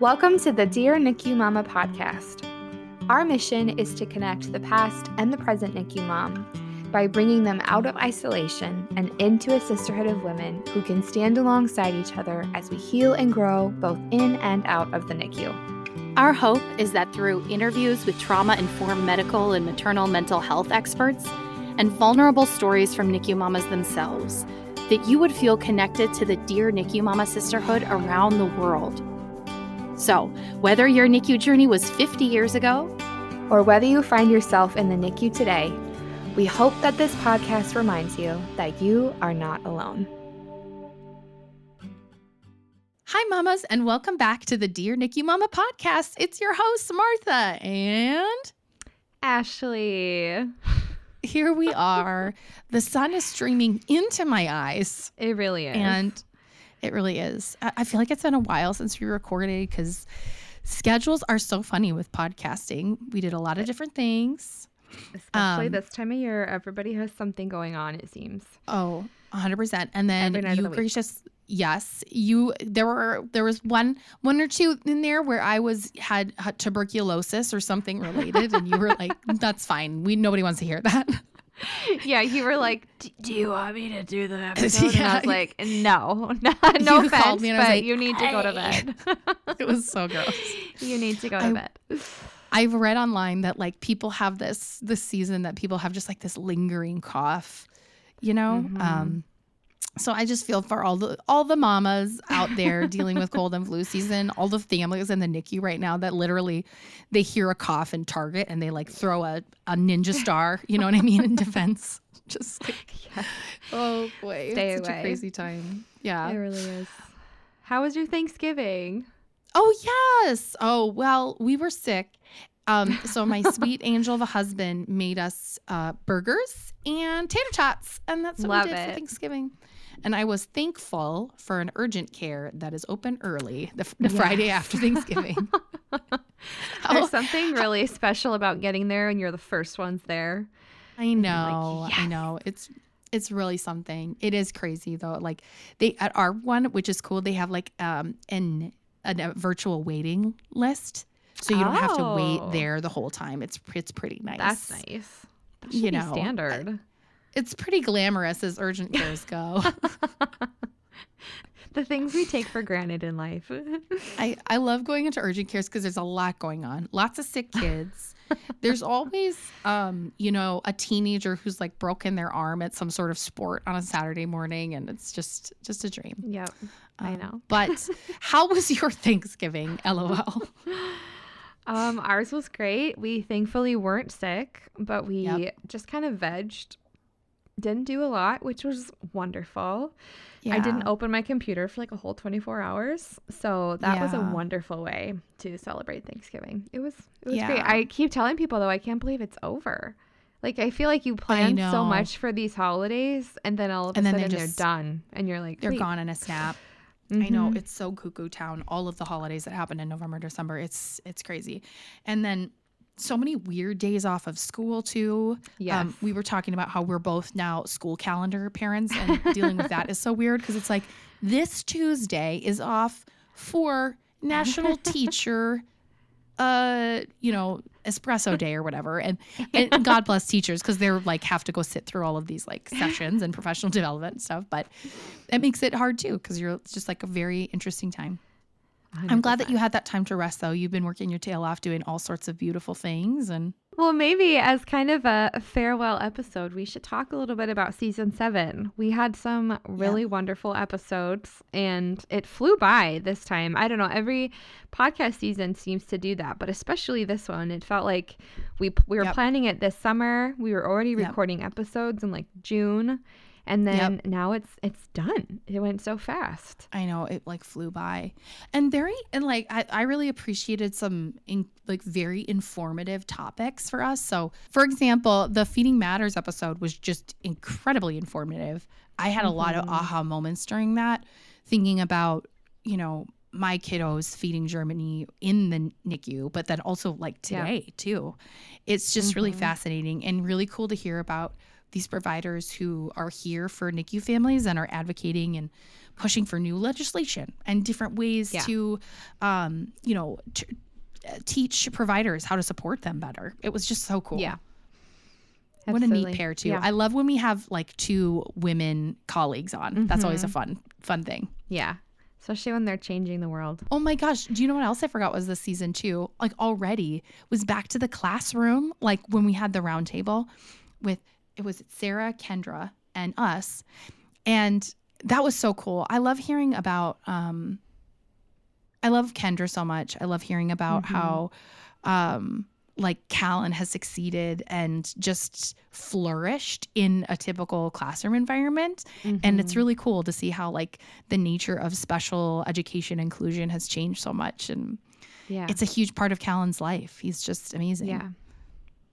Welcome to the Dear NICU Mama podcast. Our mission is to connect the past and the present NICU mom by bringing them out of isolation and into a sisterhood of women who can stand alongside each other as we heal and grow both in and out of the NICU. Our hope is that through interviews with trauma informed medical and maternal mental health experts and vulnerable stories from NICU mamas themselves, that you would feel connected to the Dear NICU Mama sisterhood around the world. So, whether your NICU journey was 50 years ago, or whether you find yourself in the NICU today, we hope that this podcast reminds you that you are not alone. Hi, mamas, and welcome back to the Dear NICU Mama podcast. It's your host, Martha, and Ashley. Here we are. the sun is streaming into my eyes. It really is. And it really is. I feel like it's been a while since we recorded because schedules are so funny with podcasting. We did a lot of different things. Especially um, this time of year, everybody has something going on, it seems. Oh, 100%. And then you gracious yes you there were there was one one or two in there where i was had, had tuberculosis or something related and you were like that's fine we nobody wants to hear that yeah, you were like, "Do you want me to do the episode?" Yeah. And I was like, "No, no, no you offense, but like, you need to go to bed." it was so gross. You need to go to I, bed. I've read online that like people have this this season that people have just like this lingering cough, you know. Mm-hmm. Um, so I just feel for all the all the mamas out there dealing with cold and flu season, all the families in the NICU right now that literally they hear a cough in Target and they like throw a, a ninja star, you know what I mean, in defense. Just like yeah. oh boy, Stay it's away. such a crazy time. Yeah. It really is. How was your Thanksgiving? Oh yes. Oh well, we were sick. Um, so my sweet angel of a husband made us uh, burgers and tater tots, and that's what Love we did it. for Thanksgiving. And I was thankful for an urgent care that is open early the, the yes. Friday after Thanksgiving. There's something really special about getting there and you're the first ones there. I know. Like, yes. I know. It's it's really something. It is crazy though. Like they at our one, which is cool, they have like um an, a virtual waiting list. So you don't have to wait oh. there the whole time. It's it's pretty nice. That's nice. That you know, standard it's pretty glamorous as urgent cares go. the things we take for granted in life. I, I love going into urgent cares because there's a lot going on. Lots of sick kids. there's always um, you know, a teenager who's like broken their arm at some sort of sport on a Saturday morning and it's just just a dream. Yep. Um, I know. but how was your Thanksgiving? LOL. Um, ours was great. We thankfully weren't sick, but we yep. just kind of vegged didn't do a lot, which was wonderful. Yeah. I didn't open my computer for like a whole 24 hours. So that yeah. was a wonderful way to celebrate Thanksgiving. It was it was yeah. great. I keep telling people though, I can't believe it's over. Like I feel like you plan so much for these holidays and then all of and a sudden they are done and you're like they're Wait. gone in a snap. Mm-hmm. I know mm-hmm. it's so cuckoo town. All of the holidays that happen in November, December, it's it's crazy. And then so many weird days off of school too. Yeah. Um, we were talking about how we're both now school calendar parents and dealing with that is so weird because it's like this Tuesday is off for National Teacher uh you know espresso day or whatever and, and god bless teachers because they're like have to go sit through all of these like sessions and professional development and stuff but it makes it hard too because you're it's just like a very interesting time i am glad that you had that time to rest though. You've been working your tail off doing all sorts of beautiful things and well, maybe as kind of a farewell episode, we should talk a little bit about season seven. We had some really yeah. wonderful episodes and it flew by this time. I don't know, every podcast season seems to do that, but especially this one, it felt like we we were yep. planning it this summer. We were already recording yep. episodes in like June and then yep. now it's it's done it went so fast i know it like flew by and very and like i, I really appreciated some in, like very informative topics for us so for example the feeding matters episode was just incredibly informative i had mm-hmm. a lot of mm-hmm. aha moments during that thinking about you know my kiddos feeding journey in the NICU, but then also like today yeah. too. It's just mm-hmm. really fascinating and really cool to hear about these providers who are here for NICU families and are advocating and pushing for new legislation and different ways yeah. to, um, you know, t- teach providers how to support them better. It was just so cool. Yeah. What a neat pair too. Yeah. I love when we have like two women colleagues on. Mm-hmm. That's always a mm-hmm. fun fun thing. Yeah. Especially when they're changing the world. Oh my gosh. Do you know what else I forgot was this season too? Like already was back to the classroom, like when we had the roundtable with it was Sarah, Kendra, and us. And that was so cool. I love hearing about um I love Kendra so much. I love hearing about mm-hmm. how um like Callan has succeeded and just flourished in a typical classroom environment. Mm-hmm. And it's mm-hmm. really cool to see how like the nature of special education inclusion has changed so much. And yeah, it's a huge part of Callan's life. He's just amazing. Yeah.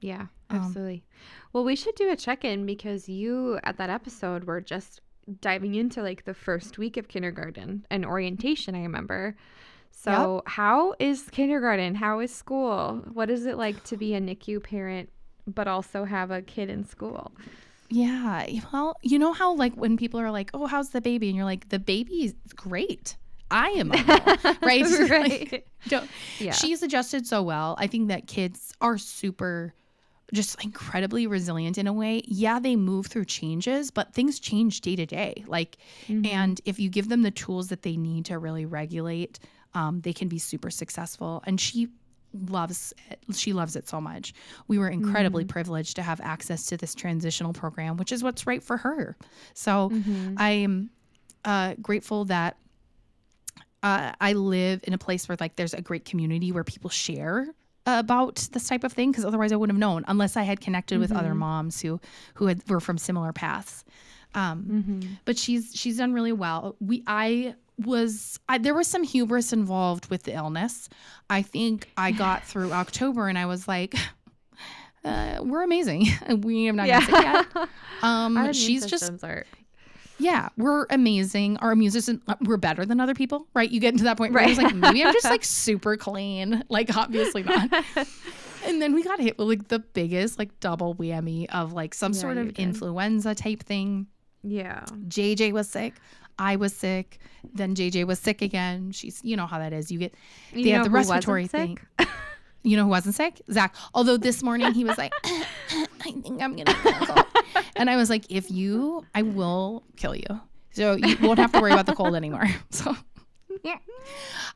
Yeah, um, absolutely. Um, well, we should do a check in because you at that episode were just diving into like the first week of kindergarten and orientation, I remember. So, yep. how is kindergarten? How is school? What is it like to be a NICU parent, but also have a kid in school? Yeah. Well, you know how, like, when people are like, oh, how's the baby? And you're like, the baby is great. I am right? right. Like, yeah. She's adjusted so well. I think that kids are super just incredibly resilient in a way. Yeah, they move through changes, but things change day to day. Like, mm-hmm. and if you give them the tools that they need to really regulate um, they can be super successful. And she loves it. she loves it so much. We were incredibly mm-hmm. privileged to have access to this transitional program, which is what's right for her. So mm-hmm. I'm uh, grateful that uh, I live in a place where like there's a great community where people share about this type of thing because otherwise I wouldn't have known unless I had connected mm-hmm. with other mm-hmm. moms who who had, were from similar paths. Um, mm-hmm. But she's she's done really well. We I was I, there was some hubris involved with the illness. I think I got through October and I was like, uh, "We're amazing. we have not yeah. sick yet." Um, she's just are. Yeah, we're amazing. Our uh, we're better than other people, right? You get into that point where right. like, maybe I'm just like super clean. Like, obviously not. and then we got hit with like the biggest like double whammy of like some yeah, sort of influenza type thing. Yeah. JJ was sick. I was sick. Then JJ was sick again. She's, you know how that is. You get, they you have the respiratory thing. you know who wasn't sick? Zach. Although this morning he was like, I think I'm going to And I was like, if you, I will kill you. So you won't have to worry about the cold anymore. So yeah.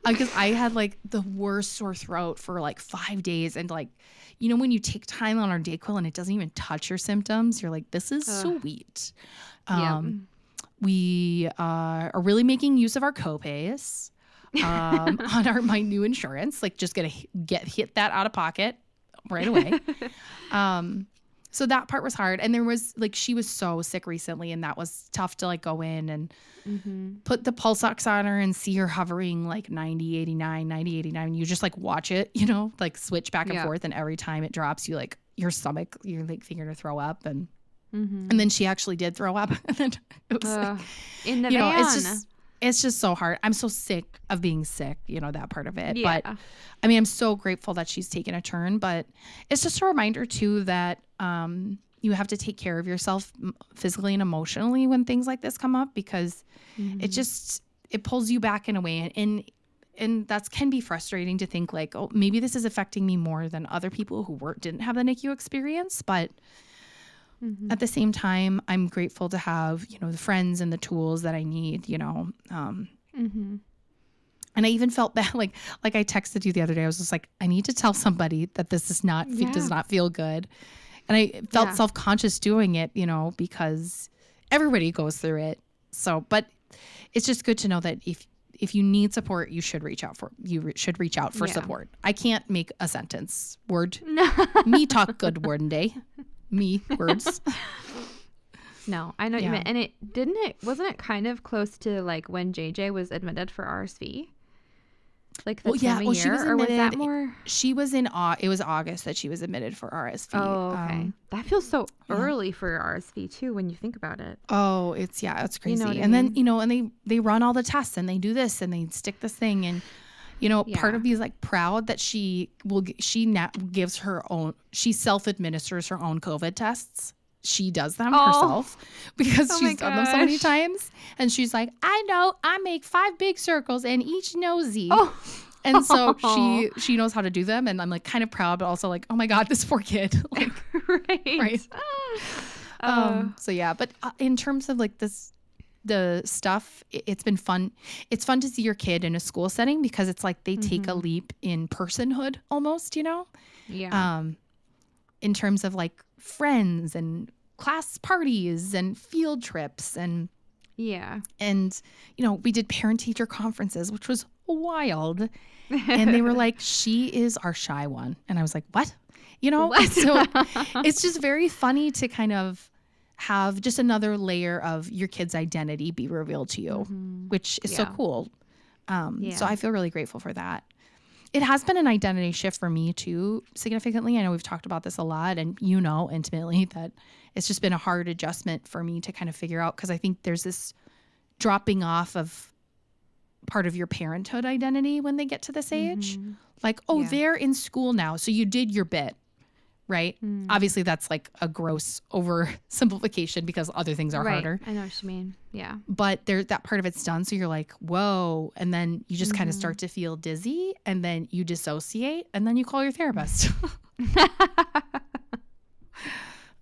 Because uh, I had like the worst sore throat for like five days. And like, you know, when you take time Tylenol or Dayquil and it doesn't even touch your symptoms, you're like, this is Ugh. sweet. Um, yeah. We uh, are really making use of our copays um, on our my new insurance. Like, just gonna get hit that out of pocket right away. um, so that part was hard, and there was like she was so sick recently, and that was tough to like go in and mm-hmm. put the pulse ox on her and see her hovering like 90, 89, 90, 89. You just like watch it, you know, like switch back and yeah. forth, and every time it drops, you like your stomach, you're like thinking to throw up, and Mm-hmm. And then she actually did throw up. and then it was uh, like, in the you van. know, it's just it's just so hard. I'm so sick of being sick, you know, that part of it. Yeah. But I mean, I'm so grateful that she's taken a turn, but it's just a reminder too that um you have to take care of yourself physically and emotionally when things like this come up because mm-hmm. it just it pulls you back in a way and, and and that's can be frustrating to think like oh maybe this is affecting me more than other people who weren't didn't have the NICU experience but Mm-hmm. At the same time, I'm grateful to have, you know, the friends and the tools that I need, you know. Um, mm-hmm. And I even felt bad, like like I texted you the other day. I was just like, I need to tell somebody that this is not yeah. does not feel good, and I felt yeah. self conscious doing it, you know, because everybody goes through it. So, but it's just good to know that if if you need support, you should reach out for you re- should reach out for yeah. support. I can't make a sentence word. Me talk good word day me words. no, I know what yeah. you meant. And it didn't it wasn't it kind of close to like when JJ was admitted for RSV? Like the well, yeah, well, she was admitted, or was that more? She was in it was August that she was admitted for RSV. Oh, okay. Um, that feels so yeah. early for RSV too when you think about it. Oh, it's yeah, it's crazy. You know and mean? then you know, and they they run all the tests and they do this and they stick this thing and you know yeah. part of me is like proud that she will she now gives her own she self administers her own covid tests she does them oh. herself because oh she's done them so many times. And she's like, I know I make five big circles and each nosy. Oh. And so she she knows how to do them, and I'm like kind of proud, but also like, oh my god, this poor kid. like, right, right. Uh, um. So yeah, but uh, in terms of like this the stuff it's been fun it's fun to see your kid in a school setting because it's like they mm-hmm. take a mm-hmm. leap in personhood almost you know? Yeah. Um in terms of like friends and class parties and field trips and yeah. and you know we did parent teacher conferences which was wild. And they were like she is our shy one. And i was like what? You know? So it's just very funny to kind of have just another layer of your kid's identity be revealed to you, mm-hmm. which is yeah. so cool. Um, yeah. So I feel really grateful for that. It has been an identity shift for me too, significantly. I know we've talked about this a lot, and you know intimately that it's just been a hard adjustment for me to kind of figure out because I think there's this dropping off of part of your parenthood identity when they get to this age. Mm-hmm. Like, oh, yeah. they're in school now, so you did your bit right? Mm. Obviously, that's like a gross oversimplification because other things are right. harder. I know what you mean. Yeah. But there, that part of it's done. So you're like, whoa. And then you just mm-hmm. kind of start to feel dizzy and then you dissociate and then you call your therapist.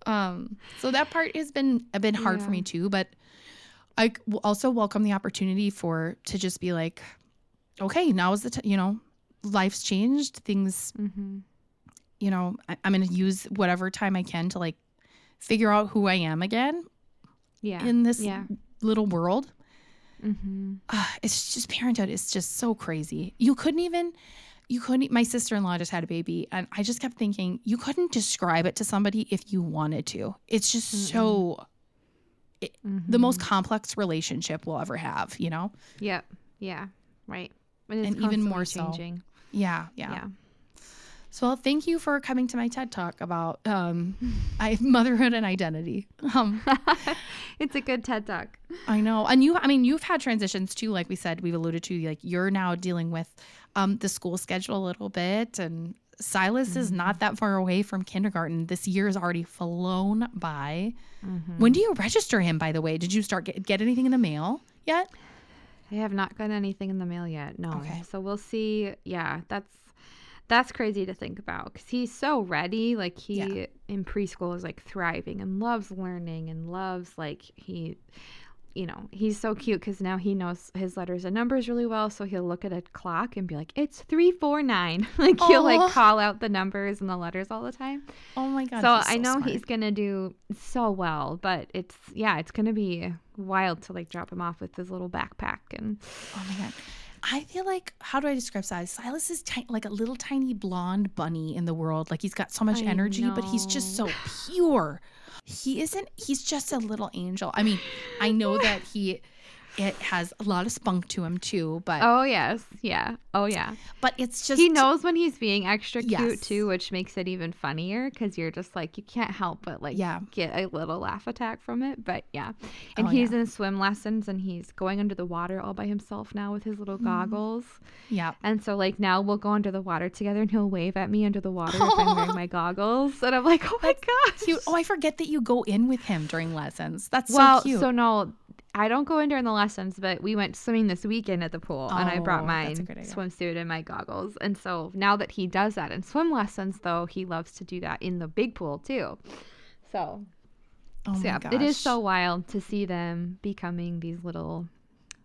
um, so that part has been a bit hard yeah. for me too. But I also welcome the opportunity for to just be like, okay, now is the, t- you know, life's changed. Things, mm-hmm you know, I, am going to use whatever time I can to like figure out who I am again. Yeah. In this yeah. little world. Mm-hmm. Uh, it's just parenthood is just so crazy. You couldn't even, you couldn't, my sister in law just had a baby. And I just kept thinking, you couldn't describe it to somebody if you wanted to. It's just mm so, it, mm-hmm. the most complex relationship we'll ever have, you know? Yep. Yeah. Right. And, and even more changing. so. Yeah. Yeah. Yeah. So well, thank you for coming to my TED talk about um, I, motherhood and identity. Um, it's a good TED talk. I know, and you. I mean, you've had transitions too. Like we said, we've alluded to. Like you're now dealing with um, the school schedule a little bit, and Silas mm-hmm. is not that far away from kindergarten. This year has already flown by. Mm-hmm. When do you register him? By the way, did you start get, get anything in the mail yet? I have not gotten anything in the mail yet. No. Okay. So we'll see. Yeah, that's that's crazy to think about because he's so ready. Like he yeah. in preschool is like thriving and loves learning and loves like he you know, he's so cute because now he knows his letters and numbers really well. So he'll look at a clock and be like, "It's three four nine. like Aww. he'll like call out the numbers and the letters all the time. Oh my god! So, so I know smart. he's gonna do so well, but it's yeah, it's gonna be wild to like drop him off with his little backpack and. Oh my god! I feel like how do I describe Silas? Silas is ti- like a little tiny blonde bunny in the world. Like he's got so much I energy, know. but he's just so pure. He isn't. He's just a little angel. I mean, I know that he it has a lot of spunk to him too but oh yes. Yeah. Oh yeah. But it's just he knows when he's being extra cute yes. too which makes it even funnier because you're just like you can't help but like yeah. get a little laugh attack from it but yeah. And oh, he's yeah. in swim lessons and he's going under the water all by himself now with his little mm-hmm. goggles. Yeah. And so like now we'll go under the water together and he'll wave at me under the water if i'm wearing my goggles. And i'm like oh my god cute. Oh i forget that you go in with him during lessons. That's well, so cute. so no I don't go in during the lessons, but we went swimming this weekend at the pool oh, and I brought oh, my swimsuit and my goggles. And so now that he does that in swim lessons, though, he loves to do that in the big pool too. So, oh so yeah, gosh. it is so wild to see them becoming these little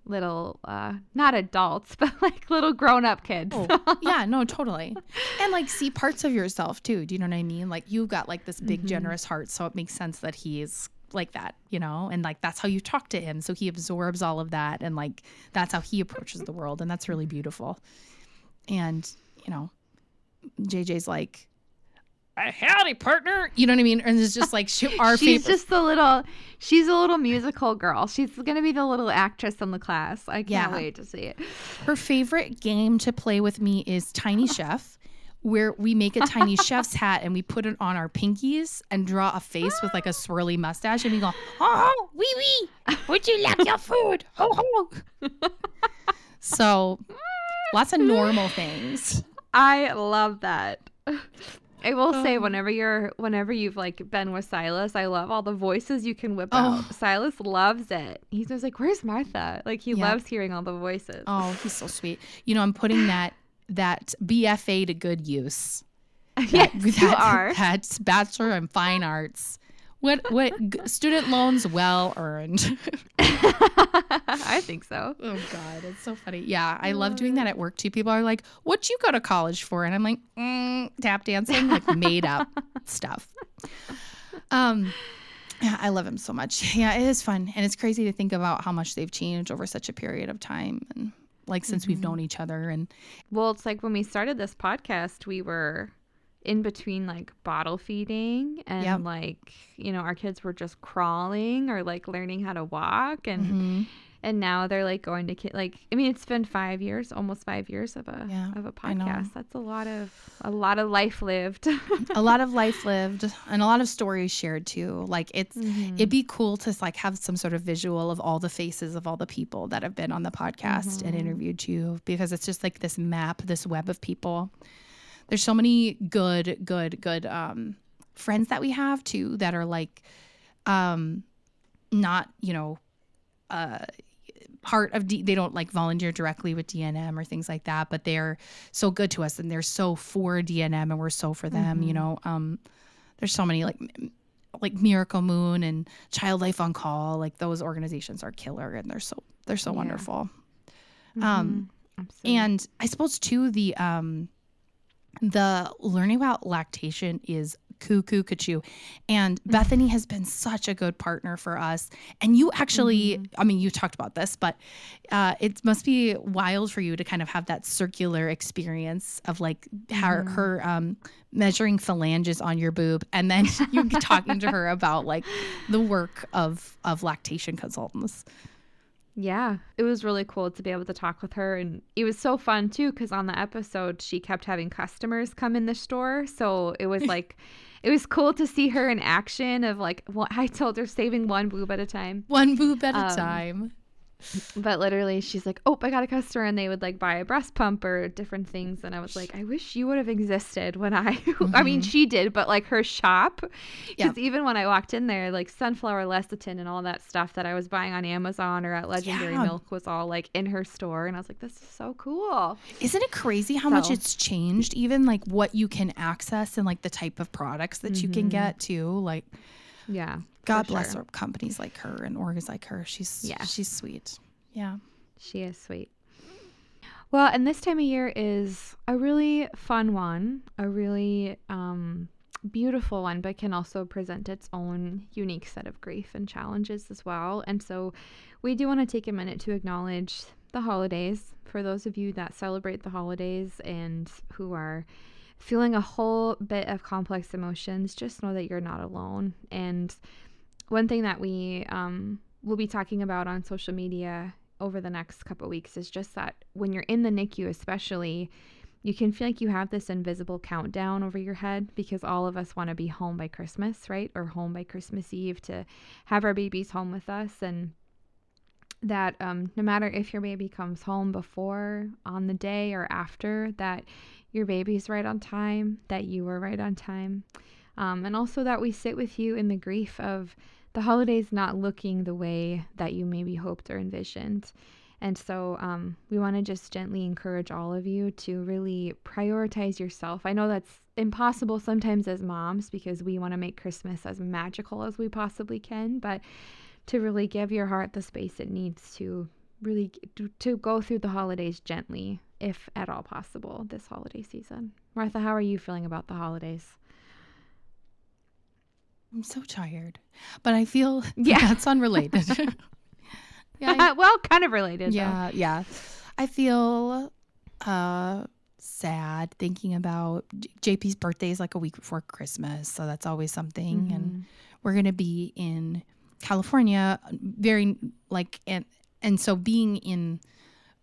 little uh not adults but like little grown-up kids oh, yeah no totally and like see parts of yourself too do you know what i mean like you've got like this big mm-hmm. generous heart so it makes sense that he's like that, you know, and like that's how you talk to him. So he absorbs all of that and like that's how he approaches the world. And that's really beautiful. And, you know, JJ's like, howdy partner you know what i mean and it's just like she, our she's favorite. just the little she's a little musical girl she's gonna be the little actress in the class i can't yeah. wait to see it her favorite game to play with me is tiny chef where we make a tiny chef's hat and we put it on our pinkies and draw a face with like a swirly mustache and we go, oh, wee wee, would you like your food? Ho ho. so lots of normal things. I love that. I will um, say whenever you're whenever you've like been with Silas, I love all the voices you can whip oh. out. Silas loves it. He's just like, "Where's Martha?" Like he loves hearing all the voices. Oh, he's so sweet. You know, I'm putting that that BFA to good use. Yes, that, you are. That's Bachelor in Fine Arts. What what student loans well earned? I think so. Oh God, it's so funny. Yeah, I love doing that at work too. People are like, "What'd you go to college for?" And I'm like, mm, "Tap dancing, like made up stuff." Um, yeah, I love him so much. Yeah, it is fun, and it's crazy to think about how much they've changed over such a period of time, and like since mm-hmm. we've known each other. And well, it's like when we started this podcast, we were in between like bottle feeding and yep. like you know our kids were just crawling or like learning how to walk and mm-hmm. And now they're like going to kid like i mean it's been five years almost five years of a yeah, of a podcast. That's a lot of a lot of life lived. A lot of life lived and a lot of stories shared too. Like it's mm-hmm. it'd be cool to like have some sort of visual of all the faces of all the people that have been on the podcast mm-hmm. and interviewed you because it's just like this map this web of people. There's so many good, good, good um, friends that we have too that are like, um, not you know, uh, part of D- they don't like volunteer directly with DNM or things like that, but they're so good to us and they're so for DNM and we're so for them. Mm-hmm. You know, um, there's so many like like Miracle Moon and Child Life on Call. Like those organizations are killer and they're so they're so yeah. wonderful. Mm-hmm. Um, Absolutely. and I suppose too the um the learning about lactation is cuckoo cuckoo and mm-hmm. bethany has been such a good partner for us and you actually mm-hmm. i mean you talked about this but uh, it must be wild for you to kind of have that circular experience of like her, mm-hmm. her um, measuring phalanges on your boob and then you talking to her about like the work of of lactation consultants yeah, it was really cool to be able to talk with her. And it was so fun too, because on the episode, she kept having customers come in the store. So it was like, it was cool to see her in action of like, well, I told her saving one boob at a time. One boob at um, a time but literally she's like oh i got a customer and they would like buy a breast pump or different things and i was like i wish you would have existed when i mm-hmm. i mean mm-hmm. she did but like her shop because yeah. even when i walked in there like sunflower lecithin and all that stuff that i was buying on amazon or at Legendairy yeah. milk was all like in her store and i was like this is so cool isn't it crazy how so. much it's changed even like what you can access and like the type of products that mm-hmm. you can mm-hmm. get too like yeah God bless sure. companies like her and orgs like her. She's yeah. she's sweet. Yeah. She is sweet. Well, and this time of year is a really fun one, a really um, beautiful one, but can also present its own unique set of grief and challenges as well. And so we do want to take a minute to acknowledge the holidays for those of you that celebrate the holidays and who are feeling a whole bit of complex emotions. Just know that you're not alone. And one thing that we um, will be talking about on social media over the next couple weeks is just that when you're in the NICU, especially, you can feel like you have this invisible countdown over your head because all of us want to be home by Christmas, right? Or home by Christmas Eve to have our babies home with us. And that um, no matter if your baby comes home before, on the day, or after, that your baby's right on time, that you were right on time. Um, and also that we sit with you in the grief of the holidays not looking the way that you maybe hoped or envisioned. And so um, we want to just gently encourage all of you to really prioritize yourself. I know that's impossible sometimes as moms because we want to make Christmas as magical as we possibly can, but to really give your heart the space it needs to really to go through the holidays gently, if at all possible, this holiday season. Martha, how are you feeling about the holidays? I'm so tired, but I feel yeah, that's unrelated. yeah, I, well, kind of related. Yeah, though. yeah. I feel uh sad thinking about JP's birthday is like a week before Christmas, so that's always something. Mm-hmm. And we're gonna be in California, very like and and so being in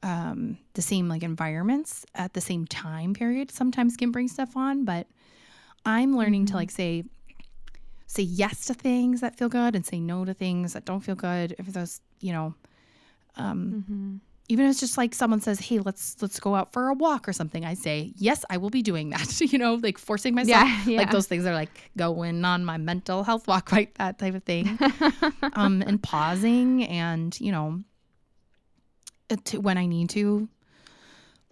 um the same like environments at the same time period sometimes can bring stuff on, but I'm learning mm-hmm. to like say say yes to things that feel good and say no to things that don't feel good if those you know um, mm-hmm. Even if it's just like someone says, "Hey, let's let's go out for a walk or something," I say, "Yes, I will be doing that." you know, like forcing myself. Yeah, yeah. Like those things are like going on my mental health walk, right? That type of thing. um, and pausing, and you know, to, when I need to,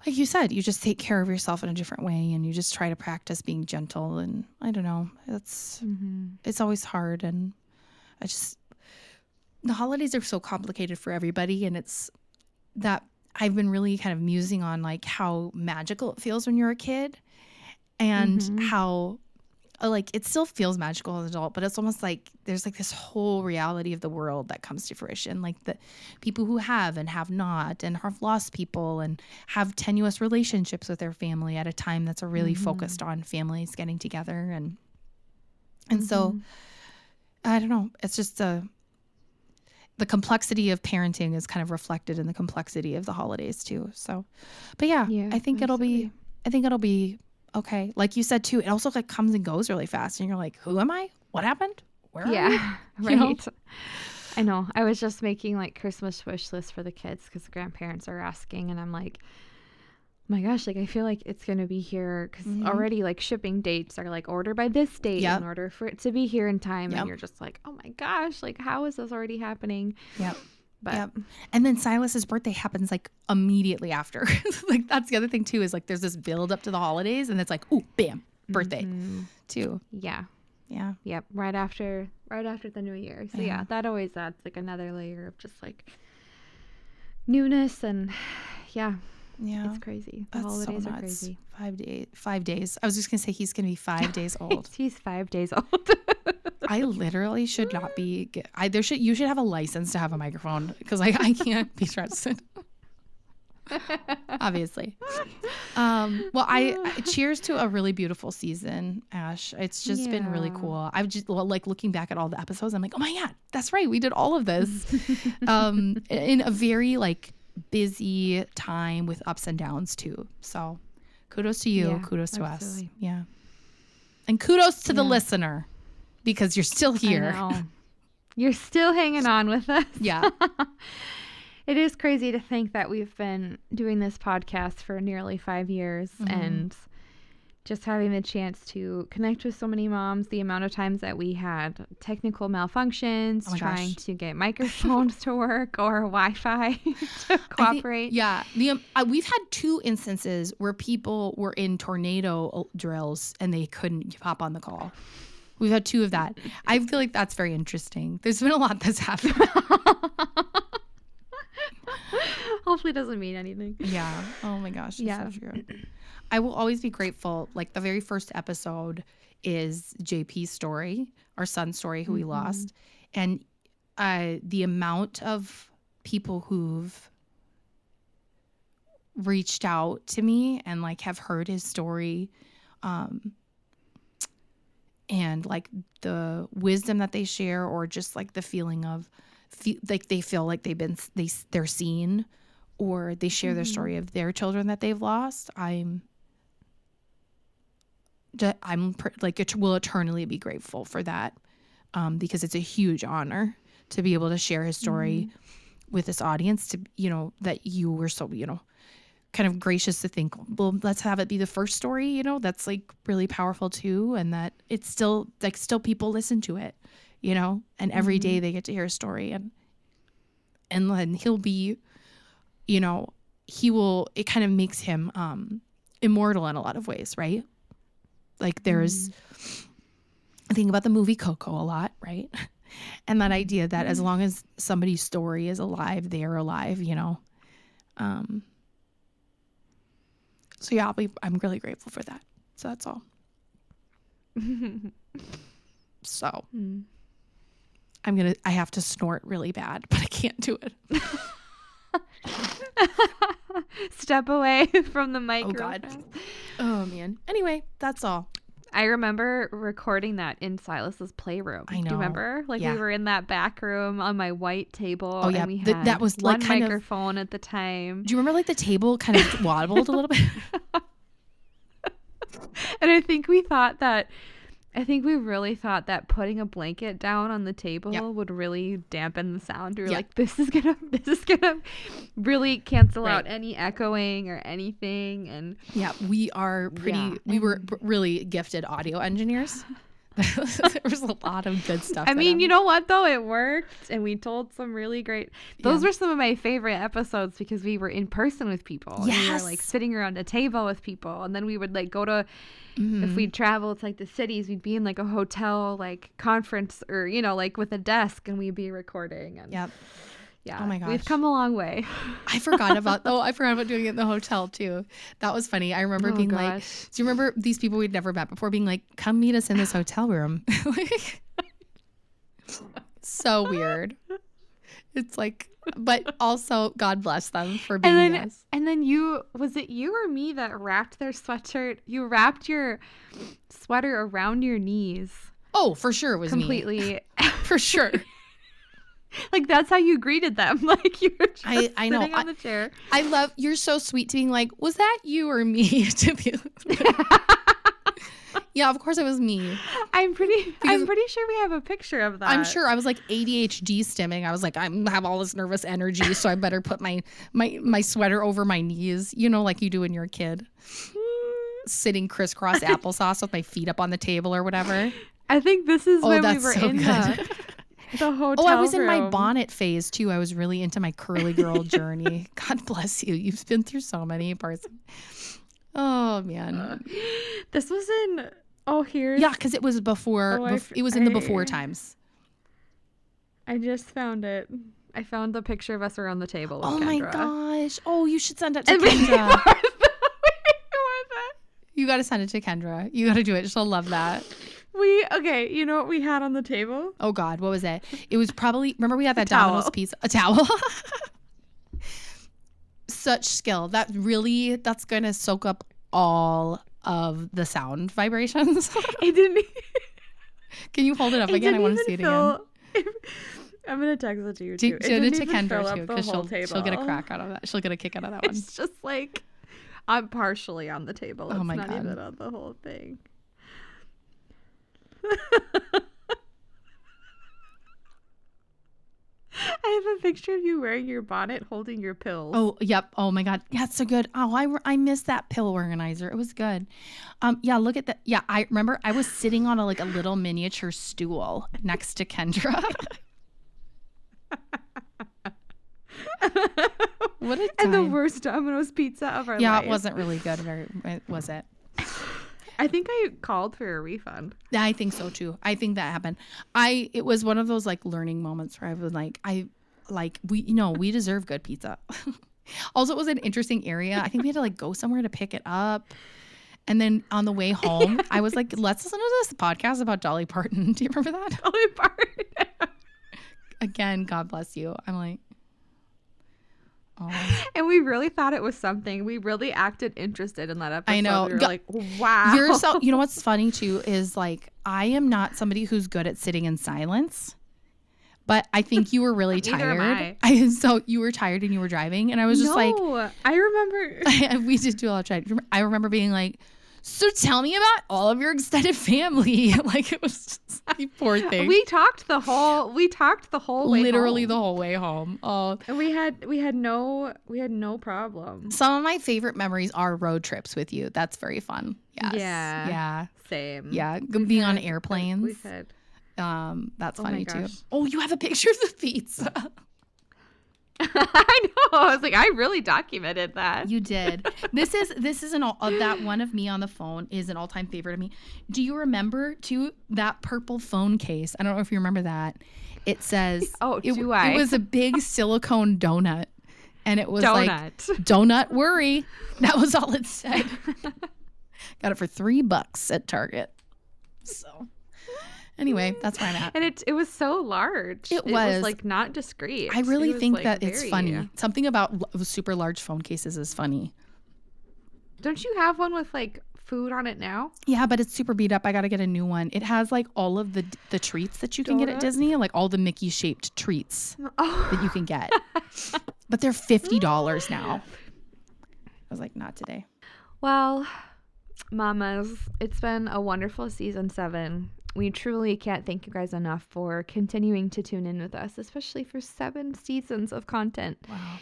like you said, you just take care of yourself in a different way, and you just try to practice being gentle. And I don't know, it's mm-hmm. it's always hard, and I just the holidays are so complicated for everybody, and it's that I've been really kind of musing on like how magical it feels when you're a kid and mm-hmm. how uh, like it still feels magical as an adult, but it's almost like there's like this whole reality of the world that comes to fruition. Like the people who have and have not and have lost people and have tenuous relationships with their family at a time that's a really mm-hmm. focused on families getting together and and mm-hmm. so I don't know. It's just a the complexity of parenting is kind of reflected in the complexity of the holidays too. So, but yeah, yeah I think absolutely. it'll be, I think it'll be okay. Like you said too, it also like comes and goes really fast, and you're like, who am I? What happened? Where? Yeah, right. Know? I know. I was just making like Christmas wish lists for the kids because the grandparents are asking, and I'm like, my gosh, like I feel like it's gonna be here because mm-hmm. already like shipping dates are like order by this date yep. in order for it to be here in time, yep. and you're just like, oh my gosh, like how is this already happening? Yep. But yep. and then Silas's birthday happens like immediately after. like that's the other thing too is like there's this build up to the holidays, and it's like, oh, bam, birthday, mm-hmm. too. Yeah. Yeah. Yep. Right after, right after the new year. So yeah. yeah, that always adds like another layer of just like newness and yeah yeah, it's crazy. The That's holidays so are crazy. Five days. Five days. I was just gonna say he's gonna be five days old. he's five days old. I literally should not be. I there should you should have a license to have a microphone because I I can't be trusted. Obviously. Um, well, I, I, cheers to a really beautiful season, Ash. It's just yeah. been really cool. I've just like looking back at all the episodes. I'm like, oh my god, that's right. We did all of this um, in a very like busy time with ups and downs too. So kudos to you. Yeah, kudos to absolutely. us. Yeah. And kudos to yeah. the listener because you're still here. You're still hanging on with us. Yeah. it is crazy to think that we've been doing this podcast for nearly five years mm-hmm. and just having the chance to connect with so many moms, the amount of times that we had technical malfunctions, oh trying gosh. to get microphones to work or Wi-Fi to cooperate. Think, yeah, the um, uh, we've had two instances where people were in tornado uh, drills and they couldn't hop on the call. We've had two of that. I feel like that's very interesting. There's been a lot that's happened. Hopefully, it doesn't mean anything. Yeah. Oh my gosh. yeah. So I will always be grateful. Like the very first episode is JP's story, our son's story, who mm-hmm. we lost, and uh, the amount of people who've reached out to me and like have heard his story um and like the wisdom that they share or just like the feeling of like they feel like they've been they they're seen or they share mm-hmm. their story of their children that they've lost i'm I'm like it will eternally be grateful for that um, because it's a huge honor to be able to share his story mm-hmm. with this audience. To you know that you were so you know kind of gracious to think well let's have it be the first story you know that's like really powerful too and that it's still like still people listen to it you know and every mm-hmm. day they get to hear a story and and then he'll be you know he will it kind of makes him um immortal in a lot of ways right like there's mm. I think about the movie Coco a lot, right? and that idea that as mm-hmm. long as somebody's story is alive, they are alive, you know. Um so yeah, I'll be I'm really grateful for that. So that's all. so mm. I'm gonna I have to snort really bad, but I can't do it. Step away from the microphone. Oh god. Oh man. Anyway, that's all. I remember recording that in Silas's playroom. I know. Do you remember? Like yeah. we were in that back room on my white table. Oh yeah, and we had the, that was like one microphone of, at the time. Do you remember like the table kind of wobbled a little bit? and I think we thought that I think we really thought that putting a blanket down on the table yep. would really dampen the sound. We were yep. like, this is gonna this is gonna really cancel right. out any echoing or anything. And yeah, we are pretty yeah. we were really gifted audio engineers. there was a lot of good stuff. I mean, you know what though? It worked and we told some really great those yeah. were some of my favorite episodes because we were in person with people. Yes. We were like sitting around a table with people and then we would like go to mm-hmm. if we'd travel to like the cities, we'd be in like a hotel like conference or, you know, like with a desk and we'd be recording and Yep. Yeah. Oh my gosh. We've come a long way. I forgot about oh, I forgot about doing it in the hotel too. That was funny. I remember oh being gosh. like, do you remember these people we'd never met before being like, come meet us in this hotel room? like, so weird. It's like but also God bless them for being and then, us. And then you was it you or me that wrapped their sweatshirt? You wrapped your sweater around your knees. Oh, for sure it was me. completely for sure. like that's how you greeted them. Like you were just I, I know. on I, the chair. I love you're so sweet to being like, was that you or me? to be Yeah, of course it was me. I'm pretty because I'm pretty sure we have a picture of that. I'm sure I was like ADHD stimming. I was like, I have all this nervous energy, so I better put my my my sweater over my knees, you know, like you do when you're a kid. Sitting crisscross applesauce with my feet up on the table or whatever. I think this is oh, when we were so in good. the the hotel. Oh, I was room. in my bonnet phase too. I was really into my curly girl journey. God bless you. You've been through so many parts. Oh man, uh, this was in. Oh, here. Yeah, because it was before. Oh, bef- it was in the before times. I just found it. I found the picture of us around the table. oh Kendra. my gosh! Oh, you should send it to and Kendra. you got to send it to Kendra. You got to do it. She'll love that. Okay, you know what we had on the table? Oh God, what was it? It was probably remember we had that Domino's pizza, a towel. Such skill that really that's going to soak up all of the sound vibrations. it didn't. Can you hold it up it again? I want to see it again. I'm gonna text it to you too. Do, it, it to Kendra too, because she'll she'll get a crack out of that. She'll get a kick out of that one. It's just like I'm partially on the table. Oh it's oh my not god! Even on the whole thing. I have a picture of you wearing your bonnet holding your pills. Oh, yep. Oh my God. Yeah, it's so good. Oh, I, I missed that pill organizer. It was good. Um, yeah, look at that. Yeah, I remember I was sitting on a like a little miniature stool next to Kendra. what a time. And the worst Domino's pizza of our yeah, life. Yeah, it wasn't really good. Very, was it? I think I called for a refund. Yeah, I think so too. I think that happened. I it was one of those like learning moments where I was like, I like we you know we deserve good pizza. also, it was an interesting area. I think we had to like go somewhere to pick it up. And then on the way home, I was like, let's listen to this podcast about Dolly Parton. Do you remember that? Dolly Parton. Again, God bless you. I'm like. Oh. And we really thought it was something. We really acted interested in that episode. I know. We were like, wow. You're so you know what's funny too is like I am not somebody who's good at sitting in silence. But I think you were really tired. I. I. so you were tired and you were driving, and I was just no, like, I remember we did do a lot of driving. I remember being like, so tell me about all of your extended family. like it was just, poor thing. We talked the whole we talked the whole way literally home. the whole way home. Oh, and we had we had no we had no problem. Some of my favorite memories are road trips with you. That's very fun. Yes. Yeah. Yeah. Same. Yeah. We've being had, on airplanes. We've had um that's oh funny too. Oh, you have a picture of the pizza. I know. I was like, I really documented that. You did. this is this is an all uh, that one of me on the phone is an all time favorite of me. Do you remember to that purple phone case? I don't know if you remember that. It says, "Oh, it, do I?" It was a big silicone donut, and it was donut. like, "Donut worry." That was all it said. Got it for three bucks at Target. So Anyway, that's where I'm at. And it it was so large. It, it was. like not discreet. I really think like that very... it's funny. Something about super large phone cases is funny. Don't you have one with like food on it now? Yeah, but it's super beat up. I got to get a new one. It has like all of the the treats that you can get at Disney, like all the Mickey shaped treats oh. that you can get. but they're $50 now. I was like, not today. Well, mamas, it's been a wonderful season seven. We truly can't thank you guys enough for continuing to tune in with us, especially for seven seasons of content. Wow.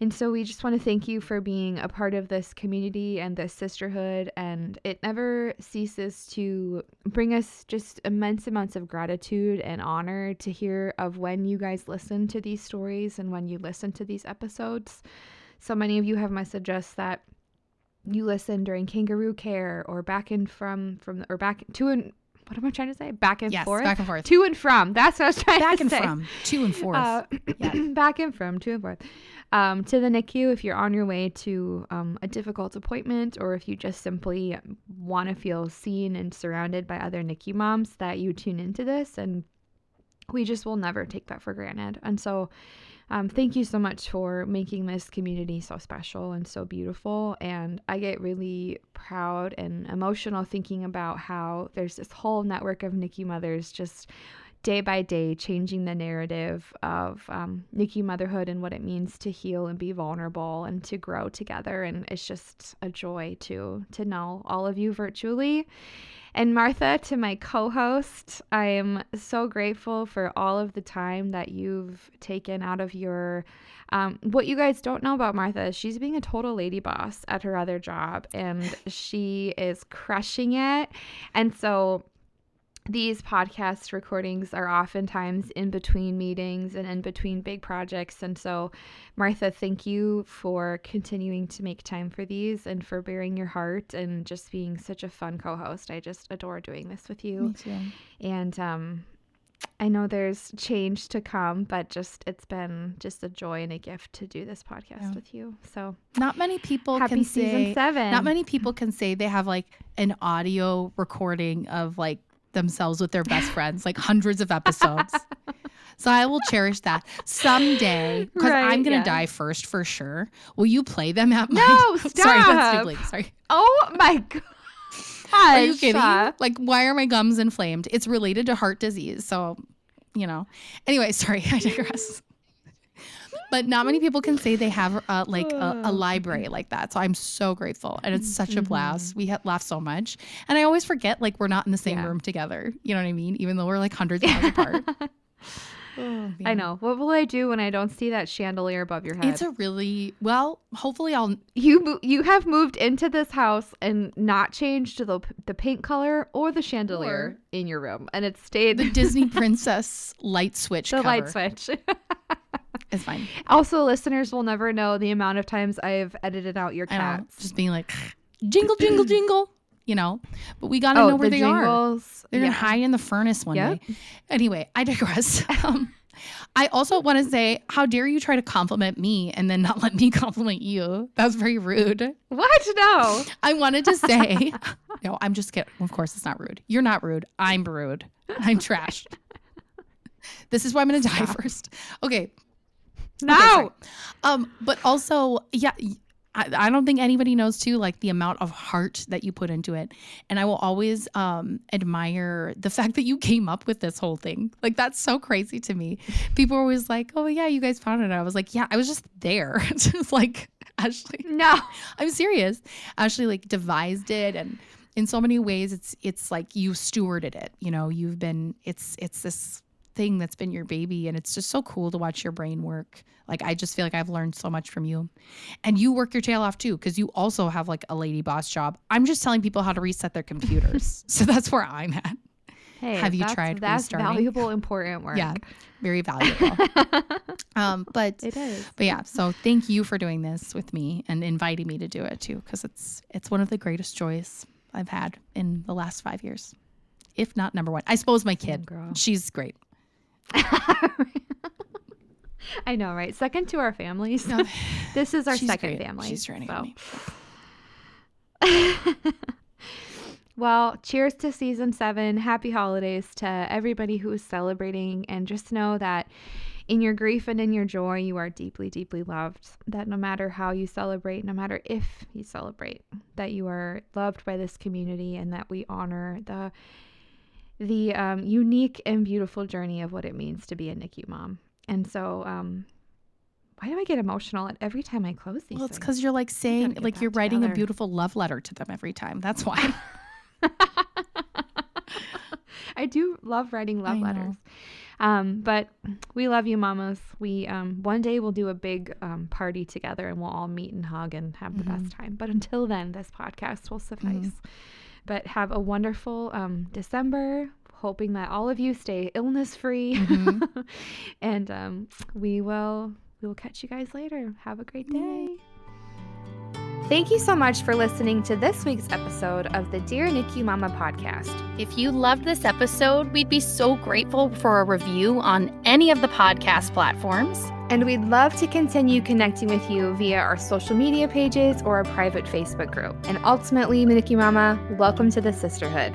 And so we just want to thank you for being a part of this community and this sisterhood. And it never ceases to bring us just immense amounts of gratitude and honor to hear of when you guys listen to these stories and when you listen to these episodes. So many of you have messaged us that you listen during kangaroo care or back in from from or back to and what am I trying to say? Back and yes, forth. Back and forth. To and from. That's what I was trying back to say. Back and from. To and forth. Uh, yeah. back and from. To and forth. Um, to the NICU, if you're on your way to um, a difficult appointment, or if you just simply want to feel seen and surrounded by other NICU moms, that you tune into this, and we just will never take that for granted. And so, um, thank you so much for making this community so special and so beautiful. And I get really proud and emotional thinking about how there's this whole network of NICU mothers just day by day changing the narrative of um, NICU motherhood and what it means to heal and be vulnerable and to grow together. And it's just a joy to to know all of you virtually. And Martha, to my co host, I am so grateful for all of the time that you've taken out of your. Um, what you guys don't know about Martha is she's being a total lady boss at her other job and she is crushing it. And so these podcast recordings are oftentimes in between meetings and in between big projects. And so, Martha, thank you for continuing to make time for these and for baring your heart and just being such a fun co host. I just adore doing this with you. Me too. And, um, I know there's change to come, but just it's been just a joy and a gift to do this podcast yeah. with you. So not many people happy can season say seven. Not many people can say they have like an audio recording of like themselves with their best friends, like hundreds of episodes. so I will cherish that someday because right, I'm gonna yeah. die first for sure. Will you play them at my? No, stop. Sorry, that's too late. Sorry. Oh my god. Are you kidding? Like, why are my gums inflamed? It's related to heart disease. So, you know. Anyway, sorry, I digress but not many people can say they have uh, like a, a, library like that. So I'm so grateful, and it's such a mm-hmm. blast. We have laughed so much, and I always forget like we're not in the same yeah. room together. You know what I mean? Even though we're like hundreds of miles apart. Oh, I know. What will I do when I don't see that chandelier above your head? It's a really well. Hopefully, I'll. You you have moved into this house and not changed the the paint color or the chandelier or in your room, and it stayed the Disney princess light switch. The cover. light switch. It's fine. Also, listeners will never know the amount of times I've edited out your cats. just being like, jingle, jingle, jingle. You know, but we gotta oh, know where the they jingles. are. They're yeah. gonna hide in the furnace one yep. day. Anyway, I digress. Um, I also want to say, how dare you try to compliment me and then not let me compliment you? That was very rude. What? No. I wanted to say, no, I'm just kidding. Of course, it's not rude. You're not rude. I'm rude. I'm trash. this is why I'm going to die first. Okay. No. Okay, um, but also, yeah, I, I, don't think anybody knows too, like the amount of heart that you put into it. And I will always um admire the fact that you came up with this whole thing. Like that's so crazy to me. People are always like, Oh yeah, you guys found it. I was like, Yeah, I was just there. just like Ashley. No. I'm serious. Ashley like devised it and in so many ways it's it's like you stewarded it. You know, you've been it's it's this thing that's been your baby and it's just so cool to watch your brain work. Like i just feel like i've learned so much from you. And you work your tail off too because you also have like a lady boss job. I'm just telling people how to reset their computers. So that's where i'm at. Hey have you tried that's restarting? valuable important work. Yeah very valuable. Um but it is. but yeah so thank you for doing this with me and inviting me to do it too because it's it's one of the greatest joys i've had in the last five years if not number one. I suppose my kid. oh, she's great I know, right? Second to our families. No, this is our second great. family. She's trying to so. me. well, cheers to season seven. Happy holidays to everybody who is celebrating. And just know that in your grief and in your joy, you are deeply, deeply loved. That no matter how you celebrate, no matter if you celebrate, that you are loved by this community and that we honor the the um, unique and beautiful journey of what it means to be a NICU mom. And so, um, why do I get emotional at every time I close these? Well, it's because you're like saying, like you're writing together. a beautiful love letter to them every time. That's why. I do love writing love letters. Um, but we love you, mamas. We um, one day we'll do a big um, party together and we'll all meet and hug and have the mm-hmm. best time. But until then, this podcast will suffice. Mm-hmm. But have a wonderful um, December. Hoping that all of you stay illness free, mm-hmm. and um, we will we will catch you guys later. Have a great day. Thank you so much for listening to this week's episode of the Dear NICU Mama podcast. If you loved this episode, we'd be so grateful for a review on any of the podcast platforms. And we'd love to continue connecting with you via our social media pages or a private Facebook group. And ultimately, NICU Mama, welcome to the sisterhood.